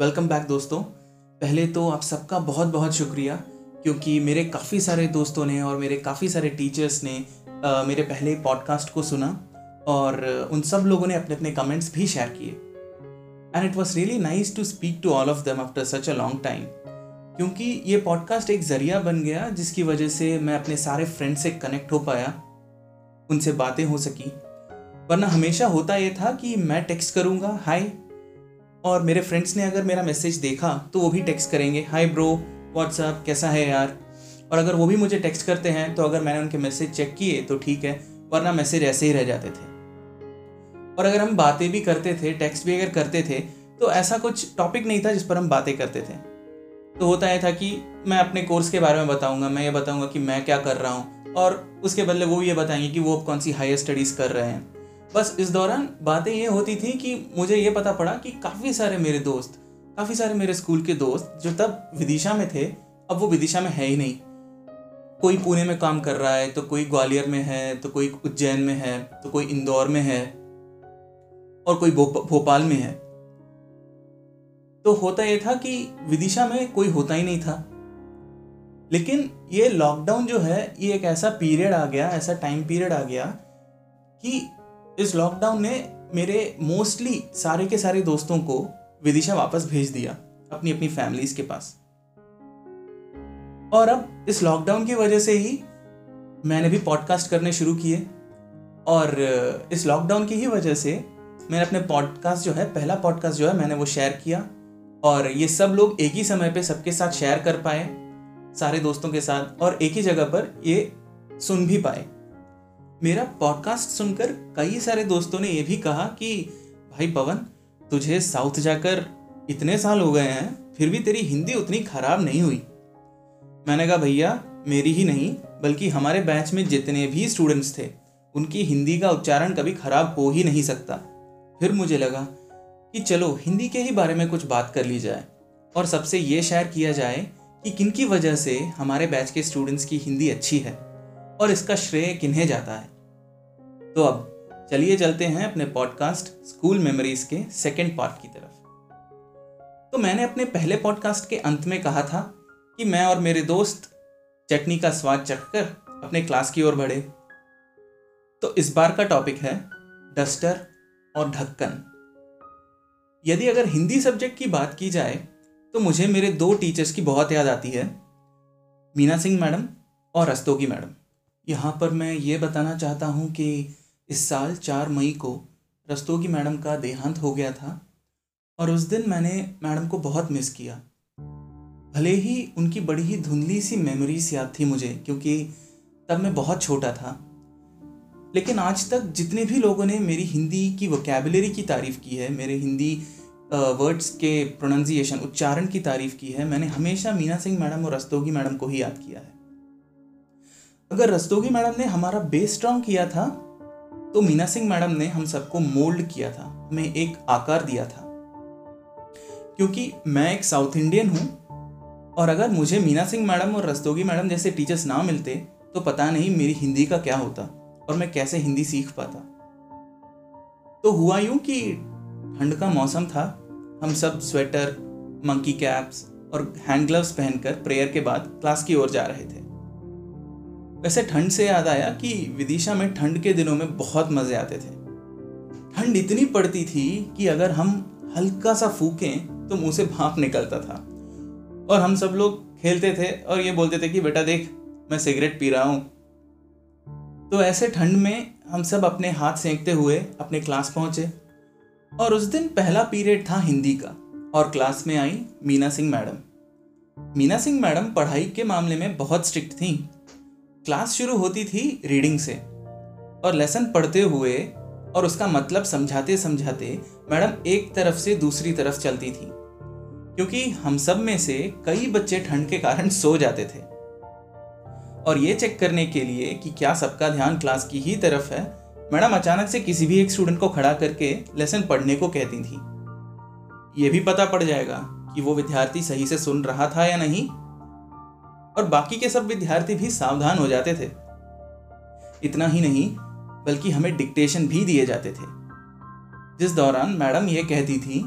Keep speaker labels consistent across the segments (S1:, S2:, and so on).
S1: Welcome back दोस्तों। पहले तो आप सबका बहुत बहुत शुक्रिया क्योंकि मेरे काफ़ी सारे दोस्तों ने और मेरे काफ़ी सारे टीचर्स ने uh, मेरे पहले पॉडकास्ट को सुना और उन सब लोगों ने अपने अपने कमेंट्स भी शेयर किए। And it was really nice to speak to all of them after such a long time क्योंकि ये पॉडकास्ट एक ज़रिया बन गया जिसकी वजह से मैं अपने सारे फ्रेंड से कनेक्ट हो पाया उनसे बातें हो सकी। वरना हमेशा होता ये था कि मैं टेक्स्ट करूँगा हाय और मेरे फ्रेंड्स ने अगर मेरा मैसेज देखा तो वो भी टेक्स्ट करेंगे हाय ब्रो व्हाट्सअप कैसा है यार? और अगर वो भी मुझे टेक्स्ट करते हैं तो अगर मैंने उनके मैसेज चेक किए तो ठीक है वरना मैसेज ऐसे ही रह जाते थे। और अगर हम बातें भी करते थे टेक्स्ट भी अगर करते थे तो ऐसा कुछ टॉपिक नहीं था जिस पर हम बातें करते थे। तो होता यह था कि मैं अपने कोर्स के बारे में बताऊँगा मैं ये बताऊँगा कि मैं क्या कर रहा हूँ और उसके बदले वो ये बताएँगे कि वो अब कौन सी हायर स्टडीज़ कर रहे हैं। बस इस दौरान बातें ये होती थी कि मुझे ये पता पड़ा कि काफ़ी सारे मेरे दोस्त, काफ़ी सारे मेरे स्कूल के दोस्त जो तब विदिशा में थे, अब वो विदिशा में है ही नहीं। कोई पुणे में काम कर रहा है तो कोई ग्वालियर में है तो कोई उज्जैन में है तो कोई इंदौर में है, और कोई भोपाल में है। तो होता यह था कि विदिशा में कोई होता ही नहीं था। लेकिन ये लॉकडाउन जो है, ये एक ऐसा पीरियड आ गया, ऐसा टाइम पीरियड आ गया कि इस लॉकडाउन ने मेरे मोस्टली सारे के सारे दोस्तों को विदिशा वापस भेज दिया, अपनी अपनी फैमिलीज़ के पास। और अब इस लॉकडाउन की वजह से ही मैंने भी पॉडकास्ट करने शुरू किए। और इस लॉकडाउन की ही वजह से मैंने अपने पॉडकास्ट जो है, पहला पॉडकास्ट जो है, मैंने वो शेयर किया। और ये सब लोग एक ही समय पे सबके साथ शेयर कर पाए, सारे दोस्तों के साथ, और एक ही जगह पर ये सुन भी पाए। मेरा पॉडकास्ट सुनकर कई सारे दोस्तों ने यह भी कहा कि, भाई पवन, तुझे साउथ जाकर इतने साल हो गए हैं, फिर भी तेरी हिंदी उतनी खराब नहीं हुई। मैंने कहा, भैया, मेरी ही नहीं, बल्कि हमारे बैच में जितने भी स्टूडेंट्स थे, उनकी हिंदी का उच्चारण कभी खराब हो ही नहीं सकता। फिर मुझे लगा कि, चलो, हिंदी के ही बारे में कुछ बात कर ली जाए और सबसे ये शेयर किया जाए कि किन की वजह से हमारे बैच के स्टूडेंट्स की हिंदी अच्छी है और इसका श्रेय किन्हें जाता है। तो अब चलिए चलते हैं अपने पॉडकास्ट स्कूल मेमोरीज के सेकेंड पार्ट की तरफ़। तो मैंने अपने पहले पॉडकास्ट के अंत में कहा था कि मैं और मेरे दोस्त चटनी का स्वाद चखकर अपने क्लास की ओर बढ़े। तो इस बार का टॉपिक है डस्टर और ढक्कन। यदि अगर हिंदी सब्जेक्ट की बात की जाए तो मुझे मेरे दो टीचर्स की बहुत याद आती है, मीना सिंह मैडम और रस्तोगी मैडम। यहाँ पर मैं ये बताना चाहता हूँ कि इस साल चार मई को रस्तोगी मैडम का देहांत हो गया था और उस दिन मैंने मैडम को बहुत मिस किया। भले ही उनकी बड़ी ही धुंधली सी मेमोरीज याद थी मुझे, क्योंकि तब मैं बहुत छोटा था, लेकिन आज तक जितने भी लोगों ने मेरी हिंदी की वोकेबलरी की तारीफ़ की है, मेरे हिंदी वर्ड्स के प्रोनाउंसिएशन उच्चारण की तारीफ़ की है, मैंने हमेशा मीना सिंह मैडम और रस्तोगी मैडम को ही याद किया है। अगर रस्तोगी मैडम ने हमारा बेस स्ट्रॉन्ग किया था तो मीना सिंह मैडम ने हम सबको मोल्ड किया था, हमें एक आकार दिया था। क्योंकि मैं एक साउथ इंडियन हूँ, और अगर मुझे मीना सिंह मैडम और रस्तोगी मैडम जैसे टीचर्स ना मिलते तो पता नहीं मेरी हिंदी का क्या होता, और मैं कैसे हिंदी सीख पाता। तो हुआ यूँ कि ठंड का मौसम था, हम सब स्वेटर मंकी कैप्स और हैंड ग्लव्स पहनकर प्रेयर के बाद क्लास की ओर जा रहे थे। वैसे ठंड से याद आया कि विदिशा में ठंड के दिनों में बहुत मज़े आते थे। ठंड इतनी पड़ती थी कि अगर हम हल्का सा फूकें तो मुँह से भाप निकलता था। और हम सब लोग खेलते थे और ये बोलते थे कि, बेटा देख, मैं सिगरेट पी रहा हूँ। तो ऐसे ठंड में हम सब अपने हाथ सेंकते हुए अपने क्लास पहुँचे। और उस दिन पहला पीरियड था हिंदी का, और क्लास में आई मीना सिंह मैडम। मीना सिंह मैडम पढ़ाई के मामले में बहुत स्ट्रिक्ट थी। क्लास शुरू होती थी रीडिंग से। और लेसन पढ़ते हुए और उसका मतलब समझाते समझाते मैडम एक तरफ़ से दूसरी तरफ़ चलती थी। क्योंकि हम सब में से कई बच्चे ठंड के कारण सो जाते थे। और ये चेक करने के लिए कि क्या सबका ध्यान क्लास की ही तरफ़ है, मैडम अचानक से किसी भी एक स्टूडेंट को खड़ा करके लेसन पढ़ने को कहती थी। ये भी पता पड़ जाएगा कि वो विद्यार्थी सही से सुन रहा था या नहीं। और बाकी के सब विद्यार्थी भी सावधान हो जाते थे। इतना ही नहीं, बल्कि हमें डिक्टेशन भी दिए जाते थे। जिस दौरान मैडम यह कहती थी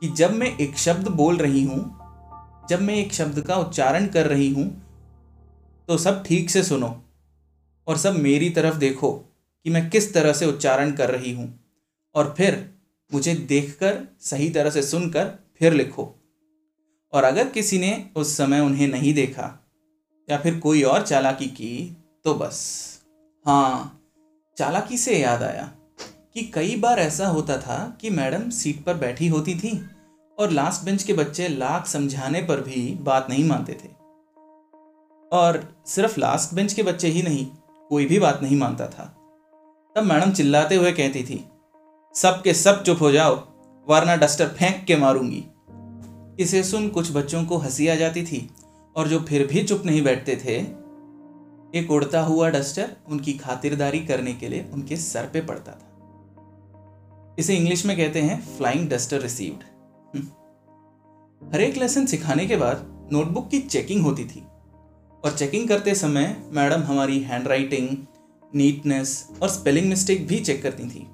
S1: कि जब मैं एक शब्द बोल रही हूँ, जब मैं एक शब्द का उच्चारण कर रही हूँ तो सब ठीक से सुनो और सब मेरी तरफ़ देखो कि मैं किस तरह से उच्चारण कर रही हूँ। और फिर मुझे देखकर, सही तरह से सुनकर फिर लिखो। और अगर किसी ने उस समय उन्हें नहीं देखा या फिर कोई और चालाकी की तो बस। हाँ चालाकी से याद आया कि कई बार ऐसा होता था कि मैडम सीट पर बैठी होती थी और लास्ट बेंच के बच्चे लाख समझाने पर भी बात नहीं मानते थे। और सिर्फ़ लास्ट बेंच के बच्चे ही नहीं, कोई भी बात नहीं मानता था। तब मैडम चिल्लाते हुए कहती थी, सब के सब चुप हो जाओ, वरना डस्टर फेंक के मारूँगी। इसे सुन कुछ बच्चों को हँसी आ जाती थी, और जो फिर भी चुप नहीं बैठते थे, एक उड़ता हुआ डस्टर उनकी खातिरदारी करने के लिए उनके सर पे पड़ता था। इसे इंग्लिश में कहते हैं फ्लाइंग डस्टर रिसीव्ड हर एक लेसन सिखाने के बाद नोटबुक की चेकिंग होती थी, और चेकिंग करते समय मैडम हमारी हैंडराइटिंग नीटनेस और स्पेलिंग मिस्टेक भी चेक करती थी।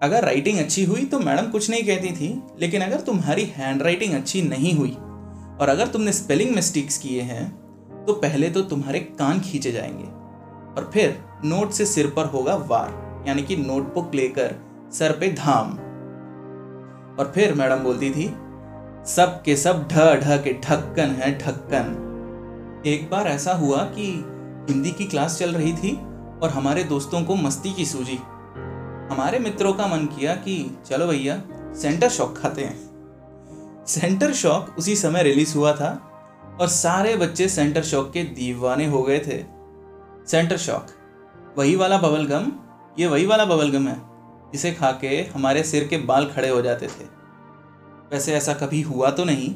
S1: अगर राइटिंग अच्छी हुई तो मैडम कुछ नहीं कहती थी, लेकिन अगर तुम्हारी हैंड राइटिंग अच्छी नहीं हुई और अगर तुमने स्पेलिंग मिस्टेक्स किए हैं तो पहले तो तुम्हारे कान खींचे जाएँगे। और फिर नोट से सिर पर होगा वार, यानी कि नोटबुक लेकर सर पे धाम। और फिर मैडम बोलती थी, सब के सब ढ ढ के ढक्कन है, ढक्कन। एक बार ऐसा हुआ कि हिंदी की क्लास चल रही थी और हमारे दोस्तों को मस्ती की सूझी। हमारे मित्रों का मन किया कि चलो भैया सेंटर शॉक खाते हैं। सेंटर शॉक उसी समय रिलीज़ हुआ था और सारे बच्चे सेंटर शॉक के दीवाने हो गए थे। सेंटर शॉक वही वाला बबल गम ये वही वाला बबल गम है, जिसे खा के हमारे सिर के बाल खड़े हो जाते थे। वैसे ऐसा कभी हुआ तो नहीं,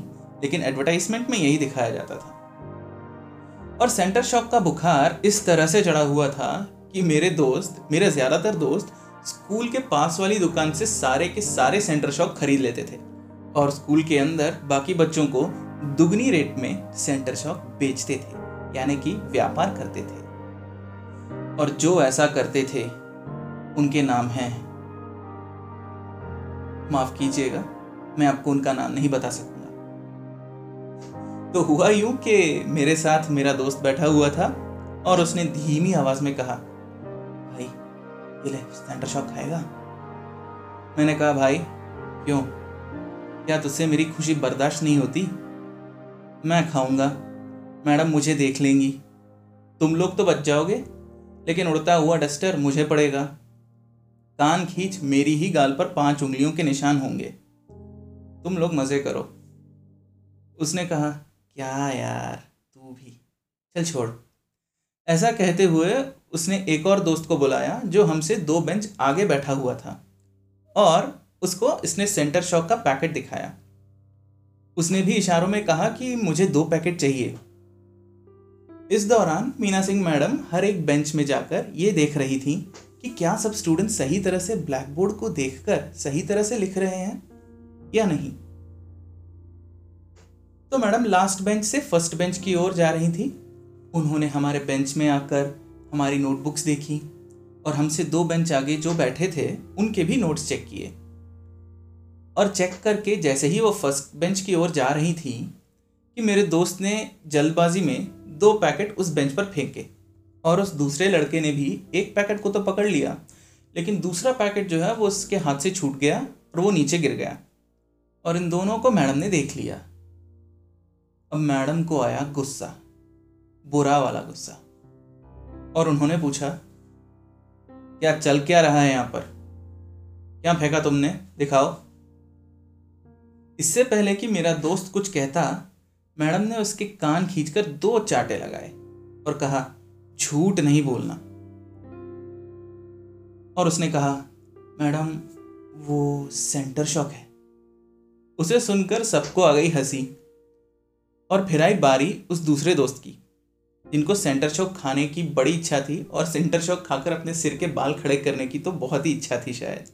S1: लेकिन एडवर्टाइजमेंट में यही दिखाया जाता था। और सेंटर शॉक का बुखार इस तरह से चढ़ा हुआ था कि मेरे दोस्त, मेरे ज़्यादातर दोस्त स्कूल के पास वाली दुकान से सारे के सारे सेंटर शॉक खरीद लेते थे। और स्कूल के अंदर बाकी बच्चों को दुगनी रेट में सेंटर शॉक बेचते थे, यानी कि व्यापार करते थे। और जो ऐसा करते थे, उनके नाम हैं। माफ़ कीजिएगा, मैं आपको उनका नाम नहीं बता सकूँगा। तो हुआ यूँ कि मेरे साथ मेरा दोस्त बैठा हुआ था, और उसने धीमी आवाज़ में कहा ये ले सेंटर शॉक खाएगा। मैंने कहा, भाई, क्यों? क्या तुझसे मेरी खुशी बर्दाश्त नहीं होती? मैं खाऊँगा। मैडम मुझे देख लेंगी। तुम लोग तो बच जाओगे, लेकिन उड़ता हुआ डस्टर मुझे पड़ेगा। कान खींच, मेरी ही गाल पर पाँच उंगलियों के निशान होंगे। तुम लोग मज़े करो। उसने कहा, क्या यार, तू भी। चल छोड़। ऐसा कहते हुए उसने एक और दोस्त को बुलाया, जो हमसे दो बेंच आगे बैठा हुआ था। और उसको इसने सेंटर शॉक का पैकेट दिखाया। उसने भी इशारों में कहा कि मुझे दो पैकेट चाहिए। इस दौरान मीना सिंह मैडम हर एक बेंच में जाकर ये देख रही थी कि क्या सब स्टूडेंट सही तरह से ब्लैक बोर्ड को देखकर सही तरह से लिख रहे हैं या नहीं। तो मैडम लास्ट बेंच से फ़र्स्ट बेंच की ओर जा रही थी। उन्होंने हमारे बेंच में आकर हमारी नोटबुक्स देखी और हमसे दो बेंच आगे जो बैठे थे, उनके भी नोट्स चेक किए। और चेक करके जैसे ही वो फ़र्स्ट बेंच की ओर जा रही थी कि मेरे दोस्त ने जल्दबाजी में दो पैकेट उस बेंच पर फेंके और उस दूसरे लड़के ने भी एक पैकेट को तो पकड़ लिया, लेकिन दूसरा पैकेट जो है वो उसके हाथ से छूट गया और वो नीचे गिर गया और इन दोनों को मैडम ने देख लिया। अब मैडम को आया गुस्सा, बुरा वाला गुस्सा। और उन्होंने पूछा, क्या चल क्या रहा है यहाँ पर? क्या फेंका तुमने? दिखाओ। इससे पहले कि मेरा दोस्त कुछ कहता, मैडम ने उसके कान खींचकर दो चाटे लगाए और कहा, झूठ नहीं बोलना। और उसने कहा, मैडम, वो सेंटर शॉक है। उसे सुनकर सबको आ गई हँसी और फिर आई बारी उस दूसरे दोस्त की। जिनको सेंटर शॉक खाने की बड़ी इच्छा थी और सेंटर शॉक खाकर अपने सिर के बाल खड़े करने की तो बहुत ही इच्छा थी शायद।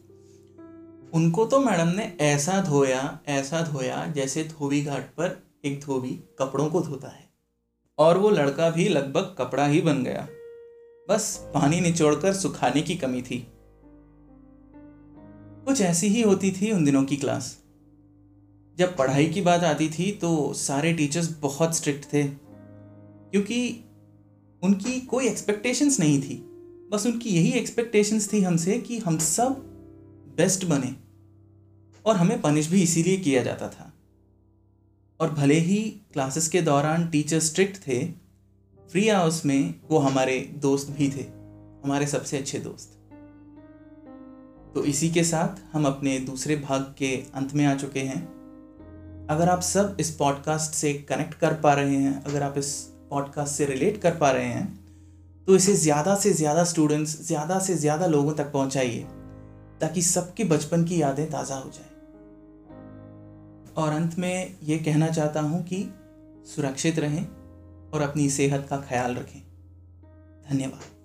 S1: उनको तो मैडम ने ऐसा धोया ऐसा धोया जैसे धोबी घाट पर एक धोबी कपड़ों को धोता है और वो लड़का भी लगभग कपड़ा ही बन गया। बस पानी निचोड़कर सुखाने की कमी थी। कुछ ऐसी ही होती थी उन दिनों की क्लास जब पढ़ाई की बात आती थी तो सारे टीचर्स बहुत स्ट्रिक्ट थे। क्योंकि उनकी कोई एक्सपेक्टेशंस नहीं थी। बस उनकी यही एक्सपेक्टेशंस थी हमसे कि हम सब बेस्ट बने और हमें पनिश भी इसीलिए किया जाता था। और भले ही क्लासेस के दौरान टीचर स्ट्रिक्ट थे फ्री आवर्स में वो हमारे दोस्त भी थे, हमारे सबसे अच्छे दोस्त। तो इसी के साथ हम अपने दूसरे भाग के अंत में आ चुके हैं। अगर आप सब इस पॉडकास्ट से कनेक्ट कर पा रहे हैं, अगर आप इस पॉडकास्ट से रिलेट कर पा रहे हैं तो इसे ज़्यादा से ज़्यादा स्टूडेंट्स ज़्यादा से ज़्यादा लोगों तक पहुँचाइए, ताकि सबके बचपन की यादें ताज़ा हो जाए। और अंत में ये कहना चाहता हूँ कि सुरक्षित रहें और अपनी सेहत का ख्याल रखें। धन्यवाद।